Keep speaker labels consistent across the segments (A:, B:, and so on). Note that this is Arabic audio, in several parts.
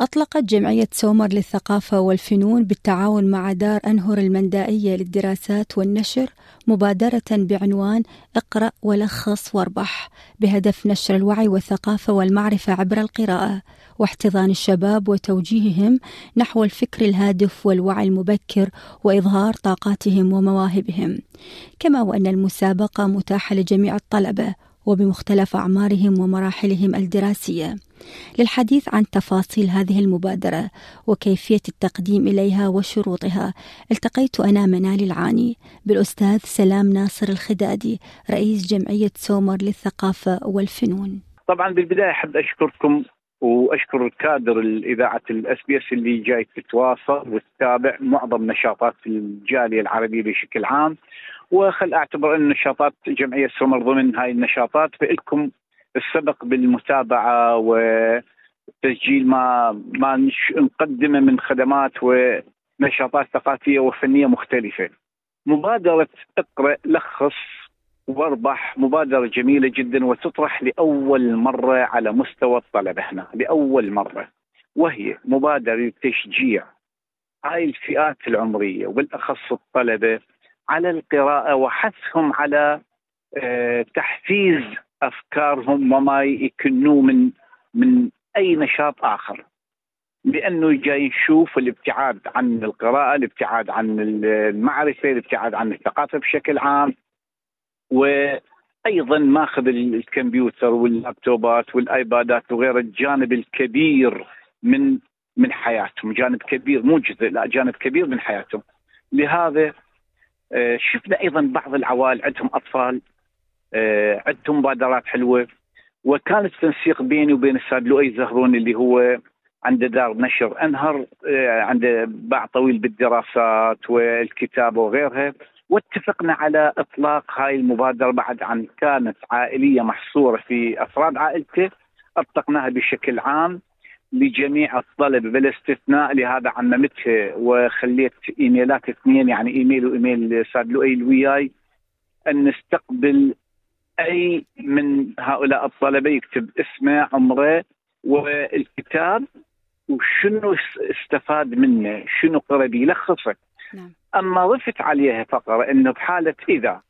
A: أطلقت جمعية سومر للثقافة والفنون بالتعاون مع دار أنهر المندائية للدراسات والنشر مبادرة بعنوان اقرأ ولخص واربح بهدف نشر الوعي والثقافة والمعرفة عبر القراءة واحتضان الشباب وتوجيههم نحو الفكر الهادف والوعي المبكر وإظهار طاقاتهم ومواهبهم. كما وأن المسابقة متاحة لجميع الطلبة وبمختلف أعمارهم ومراحلهم الدراسية. للحديث عن تفاصيل هذه المبادرة وكيفية التقديم إليها وشروطها التقيت أنا منال العاني بالأستاذ سلام ناصر الخدادي رئيس جمعية سومر للثقافة والفنون.
B: طبعا بالبداية أحب أشكركم وأشكر الكادر الإذاعة ال SBS اللي جاي تتواصل وتتابع معظم نشاطات الجالية العربية بشكل عام. وخل أعتبر أن نشاطات جمعية سمر ضمن هاي النشاطات فإلكم السبق بالمتابعة وتسجيل ما ما نقدمه من خدمات ونشاطات ثقافية وفنية مختلفة. مبادرة اقرأ لخص واربح مبادرة جميلة جدا وتطرح لأول مرة على مستوى الطلبة هنا لأول مرة وهي مبادرة لتشجيع هاي الفئات العمرية وبالاخص الطلبة على القراءة وحثهم على آه، تحفيز أفكارهم وما يكنوا من من أي نشاط آخر لأنه جاي نشوف الابتعاد عن القراءة، الابتعاد عن المعرفة، الابتعاد عن الثقافة بشكل عام وأيضا ماخذ الكمبيوتر واللابتوبات والآيبادات وغيره الجانب الكبير من من حياتهم، جانب كبير مو جزء لا جانب كبير من حياتهم. لهذا شفنا أيضا بعض العوائل عندهم أطفال آه، عندهم مبادرات حلوة. وكان التنسيق بيني وبين الاستاذ لؤي زهرون اللي هو عنده دار نشر أنهر آه، عنده باع طويل بالدراسات والكتابة وغيرها. واتفقنا على إطلاق هاي المبادرة بعد عن كانت عائلية محصورة في أفراد عائلته أطلقناها بشكل عام. لجميع الطلبه بلا استثناء لهذا عممتها وخليت إيميلات اثنين يعني إيميل وإيميل الاستاذ لؤي وياي أن نستقبل أي من هؤلاء الطلبة يكتب اسمه عمره والكتاب وشنو استفاد منه شنو قرأ بيلخصه نعم. أما ضفت عليها فقرة إنه بحالة إذا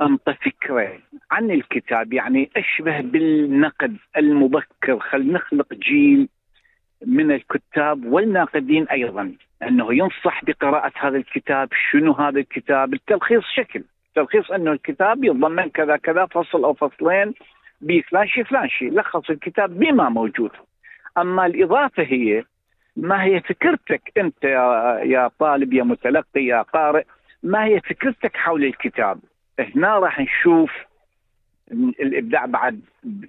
B: انطى فكره عن الكتاب يعني أشبه بالنقد المبكر خل نخلق جيل من الكتاب والناقدين أيضا أنه ينصح بقراءة هذا الكتاب شنو هذا الكتاب؟ التلخيص شكل. تلخيص أنه الكتاب يتضمن كذا كذا فصل أو فصلين فلان شيء لخص الكتاب بما موجود. أما الإضافة هي ما هي فكرتك أنت يا يا طالب يا متلقي يا قارئ ما هي فكرتك حول الكتاب؟ هنا راح نشوف الإبداع بعد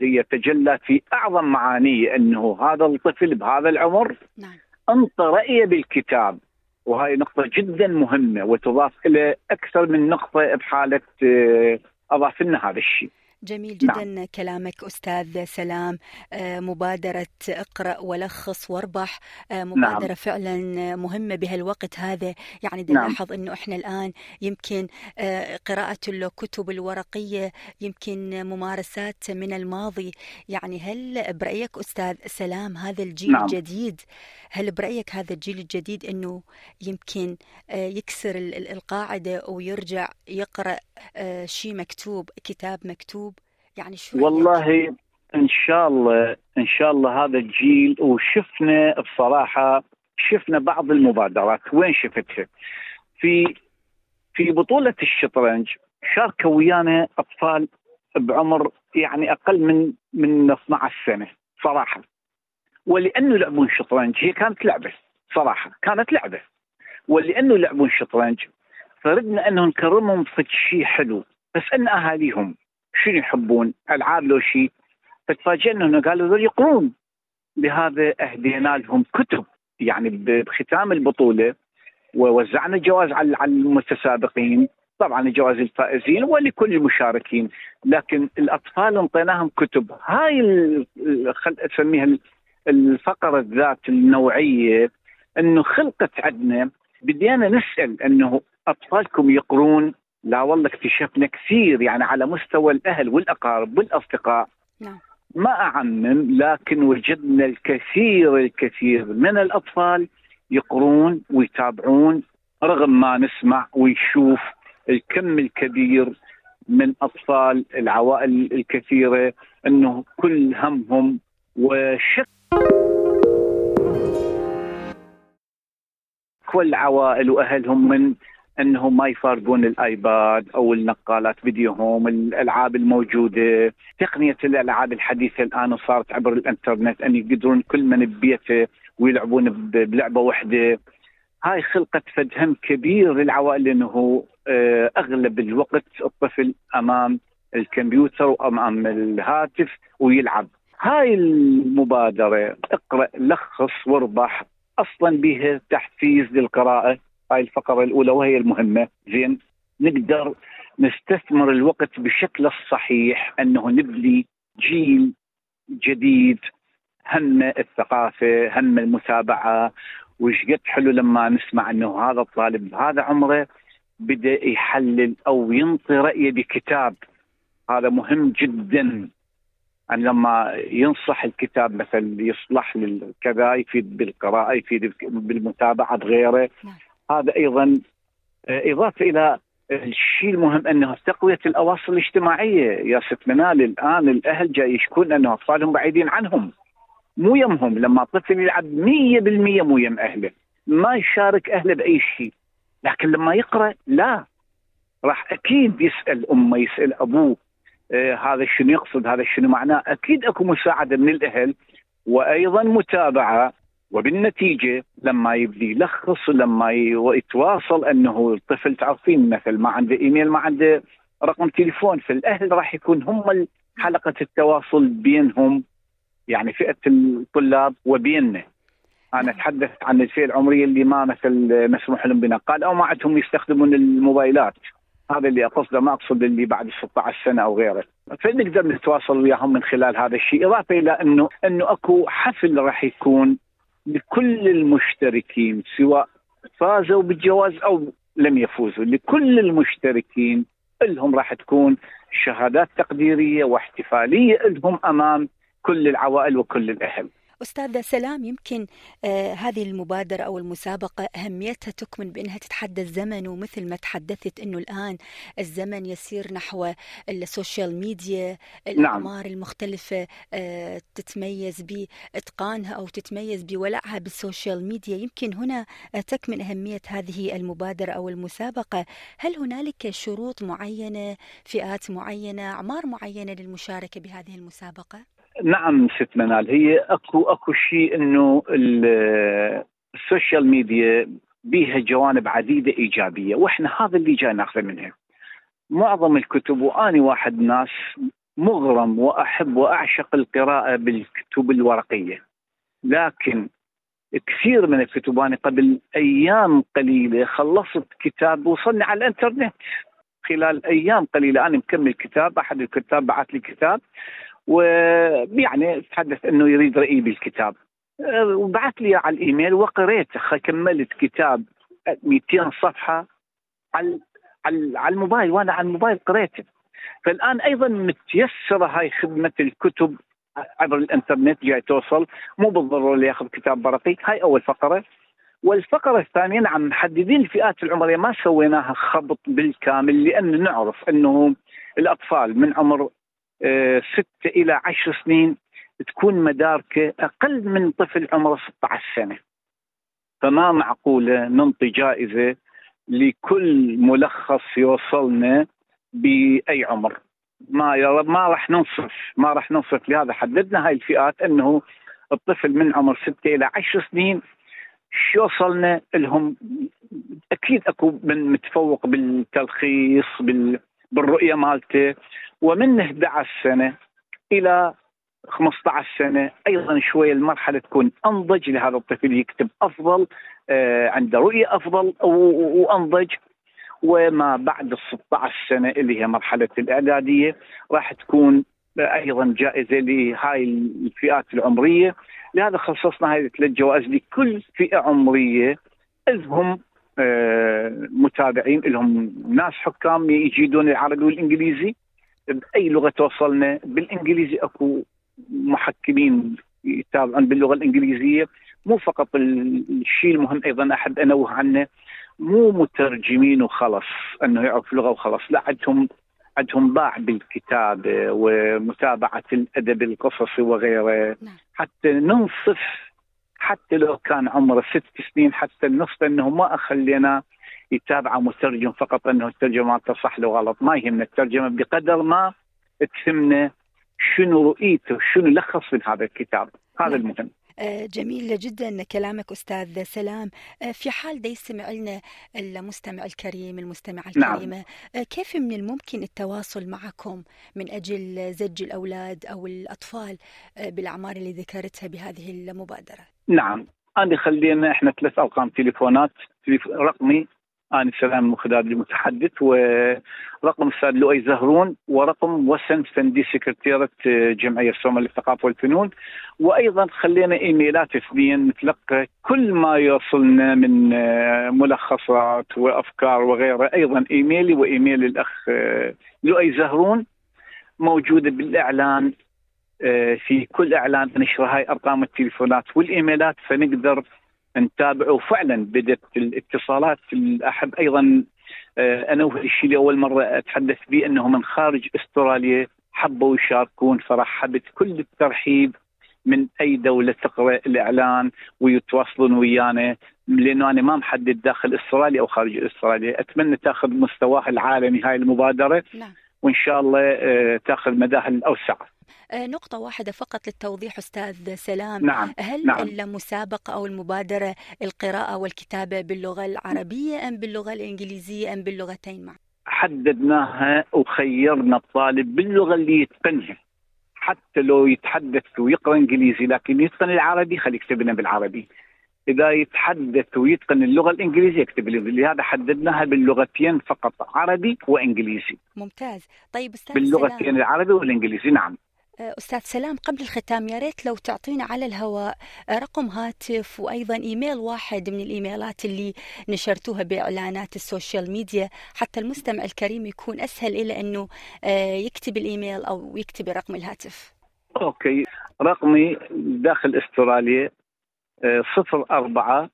B: يتجلى في أعظم معانيه أنه هذا الطفل بهذا العمر نعم. أنطى رأيه بالكتاب وهي نقطة جدا مهمة وتضاف إلى أكثر من نقطة بحالة آه، اضاف لنا هذا الشيء.
A: جميل جدا نعم. كلامك أستاذ سلام آه، مبادرة اقرأ ولخص واربح آه، مبادرة نعم. فعلا مهمة بهالوقت هذا يعني نلاحظ نعم. أنه إحنا الآن يمكن آه، قراءة الكتب الورقية يمكن ممارسات من الماضي يعني هل برأيك أستاذ سلام هذا الجيل نعم. الجديد هل برأيك هذا الجيل الجديد أنه يمكن يكسر القاعدة ويرجع يقرأ شيء مكتوب كتاب مكتوب يعني شو
B: والله إن شاء الله إن شاء الله هذا الجيل وشفنا بصراحة شفنا بعض المبادرات. وين شفتها؟ في في بطولة الشطرنج شاركوا ويانا أطفال بعمر يعني أقل من من 12 سنة صراحة. ولأنه يلعبون شطرنج هي كانت لعبة صراحة كانت لعبة. ولأنه يلعبون شطرنج فردنا انه نكرمهم في شيء حلو فسالنا أهاليهم شنو يحبون؟ ألعاب لو شيء فتفاجئنا إنه قالوا يقرون لهذا أهدينا لهم كتب. يعني بختام البطولة ووزعنا جوائز على المتسابقين. طبعا جوائز الفائزين ولكل المشاركين. لكن الأطفال انطيناهم كتب. هاي خل أسميها الفقرة الذات النوعية. إنه خلقت عندنا. بدينا نسأل إنه أطفالكم يقرون لا والله اكتشفنا كثير يعني على مستوى الأهل والأقارب والأصدقاء.
A: نعم.
B: ما أعمم لكن وجدنا الكثير الكثير من الأطفال يقرون ويتابعون رغم ما نسمع ويشوف الكم الكبير من أطفال العوائل الكثيرة إنه كل همهم وشك كل عوائل وأهلهم من أنهم ما يفارقون الآيباد أو النقالات فيديوهم الألعاب الموجودة. تقنية الألعاب الحديثة الآن صارت عبر الإنترنت أن يقدرون كل من ببيته ويلعبون بلعبة واحدة. هاي خلقت فدهم كبير للعوائل لأنه آه، أغلب الوقت الطفل أمام الكمبيوتر وأمام الهاتف ويلعب. هاي المبادرة اقرأ لخص واربح أصلا بها تحفيز للقراءة. هاي الفقرة الأولى وهي المهمة. زين نقدر نستثمر الوقت بشكل الصحيح أنه نبني جيل جديد. هم الثقافة هم المتابعة. وش قد حلو لما نسمع أنه هذا الطالب بهذا عمره بدأ يحلل أو ينطي رأيه بكتاب. هذا مهم جدا. أن لما ينصح الكتاب مثلا يصلح كذا يفيد بالقراءة يفيد بالمتابعة بغيره. نعم. هذا أيضا آه، إضافة إلى الشيء المهم انه تقوية الأواصر الاجتماعية. يا ست منال الآن الأهل جاي يشكون أنه أطفالهم بعيدين عنهم. مو يمهم. لما طفل يلعب 100% مو يم أهله. ما يشارك أهله بأي شيء. لكن لما يقرأ لا. راح أكيد يسأل أمه يسأل أبوه آه هذا شنو يقصد هذا شنو معناه. أكيد أكو مساعدة من الأهل وأيضا متابعة. وبالنتيجة لما يبدي يلخص ولما يتواصل أنه الطفل تعرفين مثل ما عنده إيميل ما عنده رقم تليفون فالاهل راح يكون هم حلقة التواصل بينهم يعني فئة الطلاب وبيننا. أنا أتحدث عن الفئة العمرية اللي ما مثل مسموح لهم بنقال أو ما عندهم يستخدمون الموبايلات. هذا اللي أقصده ما أقصد اللي بعد 16 سنة أو غيره. فنقدر نتواصل وياهم من خلال هذا الشيء إضافة إلى انه أنه أكو حفل راح يكون لكل المشتركين سواء فازوا بالجواز أو لم يفوزوا لكل المشتركين لهم راح تكون شهادات تقديرية واحتفالية لهم أمام كل العوائل وكل الأهل.
A: أستاذة سلام يمكن آه هذه المبادرة أو المسابقة أهميتها تكمن بأنها تتحدى الزمن ومثل ما تحدثت أنه الآن الزمن يسير نحو ال social media الأعمار نعم. المختلفة آه تتميز بإتقانها أو تتميز بولعها بال social media يمكن هنا تكمن أهمية هذه المبادرة أو المسابقة هل هنالك شروط معينة فئات معينة أعمار معينة للمشاركة بهذه المسابقة؟
B: نعم ست منال هي أكو أكو شيء إنه ال social media بيها جوانب عديدة إيجابية وإحنا هذا اللي جاي ناخذه منها. معظم الكتب وأني واحد ناس مغرم وأحب وأعشق القراءة بالكتب الورقية. لكن كثير من الكتب أنا قبل أيام قليلة خلصت كتاب وصلني على الإنترنت خلال أيام قليلة أنا مكمل كتاب أحد الكتاب بعث لي كتاب ويعني تحدث أنه يريد رأيي بالكتاب. أه، وبعث لي على الإيميل وقريته كملت كتاب 200 صفحة على على الموبايل وأنا على الموبايل قريته. فالآن أيضا متيسرة هاي خدمة الكتب عبر الإنترنت جاي توصل. مو بالضرورة اللي يأخذ كتاب ورقي هاي أول فقرة. والفقرة الثانية نعم محددين الفئات العمرية. ما سويناها خبط بالكامل لأن نعرف أنه الأطفال من عمر آه، ستة إلى عشر سنين تكون مداركة أقل من طفل عمره 16 سنة. فما معقولة ننطي جائزة لكل ملخص يوصلنا بأي عمر؟ ما ما راح ننصف ما راح ننصف لهذا حددنا هاي الفئات أنه الطفل من عمر ستة إلى عشر سنين شو وصلنا لهم؟ أكيد أكو من متفوق بالتلخيص بال بالرؤية مالته ومن 11 سنة إلى 15 سنة أيضا شوية المرحلة تكون أنضج لهذا الطفل يكتب أفضل آه عنده رؤية أفضل وأنضج. وما بعد ال 16 سنة اللي هي مرحلة الإعدادية راح تكون أيضا جائزة لهاي الفئات العمرية. لهذا خصصنا هذه ثلاث جوائز لكل فئة عمرية لهم آه، متابعين لهم. ناس حكام يجيدون العربي والانجليزي بأي لغة توصلنا؟ بالإنجليزي أكو محكمين يتابعون باللغة الإنجليزية. مو فقط الشيء المهم أيضا احب انوه عنه مو مترجمين وخلص أنه يعرف لغة وخلص. لا عندهم عندهم باع بالكتابة ومتابعة الأدب القصصي وغيره. نعم. حتى ننصف حتى لو كان عمره ست سنين حتى النصف إنه ما أخلينا يتابع مترجم فقط إنه الترجمة صح له غلط. ما يهمنا الترجمة بقدر ما تهمنا شنو رؤيته شنو لخص من هذا الكتاب. هذا نعم. المهم.
A: آه، جميل جدا كلامك أستاذ سلام آه، في حال دا يستمع لنا المستمع الكريم المستمعة نعم. الكريمة نعم. كيف من الممكن التواصل معكم من أجل زج الأولاد أو الأطفال بالأعمار اللي ذكرتها بهذه المبادرة
B: نعم أنا خلينا إحنا ثلاث أرقام تليفونات رقمي أنا سلام المخداد المتحدث ورقم الأستاذ لؤي زهرون ورقم وسن فندي سكرتيرة جمعية الصومال للثقافة والفنون. وأيضا خلينا إيميلات اثنين نتلقى كل ما يوصلنا من ملخصات وأفكار وغيرها أيضا إيميلي وإيميل الأخ لؤي زهرون موجودة بالإعلان في كل إعلان نشر هاي أرقام التليفونات والإيميلات فنقدر نتابعه وفعلا بدأت الاتصالات. احب أيضا آه، انوه الشيء اللي اول مرة أتحدث به أنه من خارج أستراليا حبوا يشاركون فرحبت كل الترحيب من أي دولة تقرأ الإعلان ويتواصلون ويانا. لأنه أنا ما محدد داخل أستراليا أو خارج أستراليا. أتمنى تأخذ مستواها العالمي هاي المبادرة. نعم. وإن شاء الله آه، تأخذ مداها
A: الأوسع. نقطة واحدة فقط للتوضيح أستاذ سلام. نعم. هل نعم. المسابقة أو المبادرة القراءة والكتابة باللغة العربية أم باللغة الإنجليزية أم باللغتين معا؟
B: حددناها وخيرنا الطالب باللغة اللي يتقنها. حتى لو يتحدث ويقرأ إنجليزي لكن يتقن العربي خلي يكتب لنا بالعربي. إذا يتحدث ويتقن اللغة الإنجليزية يكتب لهذا حددناها باللغتين فقط عربي وإنجليزي.
A: ممتاز. طيب أستاذ
B: باللغتين العربي والإنجليزي نعم.
A: أستاذ سلام قبل الختام يا ريت لو تعطينا على الهواء رقم هاتف وأيضا إيميل واحد من الإيميلات اللي نشرتوها بإعلانات ال social media. حتى المستمع الكريم يكون أسهل إلى أنه آه، يكتب الإيميل أو يكتب رقم الهاتف.
B: Okay. رقمي داخل أستراليا آه، صفر أربعة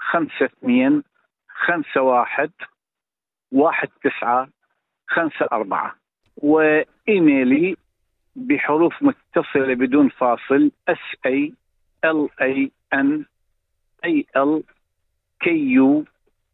B: خمسة اثنين خمسة واحد واحد تسعة خمسة أربعة. وإيميلي بحروف متصلة بدون فاصل. S A L A M A L K U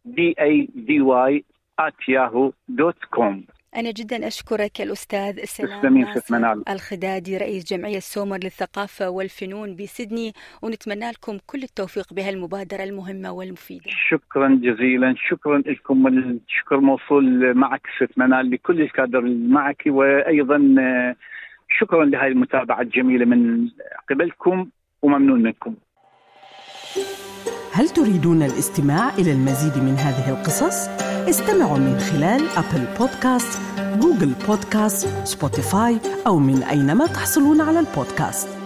B: D A D Y at Yahoo dot com
A: أنا جدا أشكرك الأستاذ سلام ناصر الخدادي رئيس جمعية السومر للثقافة والفنون بسيدني ونتمنى لكم كل التوفيق بهالمبادرة المهمة والمفيدة.
B: شكرا جزيلا. شكرا لكم الشكر موصول معك ست منال لكل الكادر معك وأيضا شكرا لهذه المتابعة الجميلة من قبلكم وممنون منكم
C: هل تريدون الاستماع إلى المزيد من هذه القصص؟ استمعوا من خلال Apple Podcast، Google Podcast، Spotify أو من أينما تحصلون على البودكاست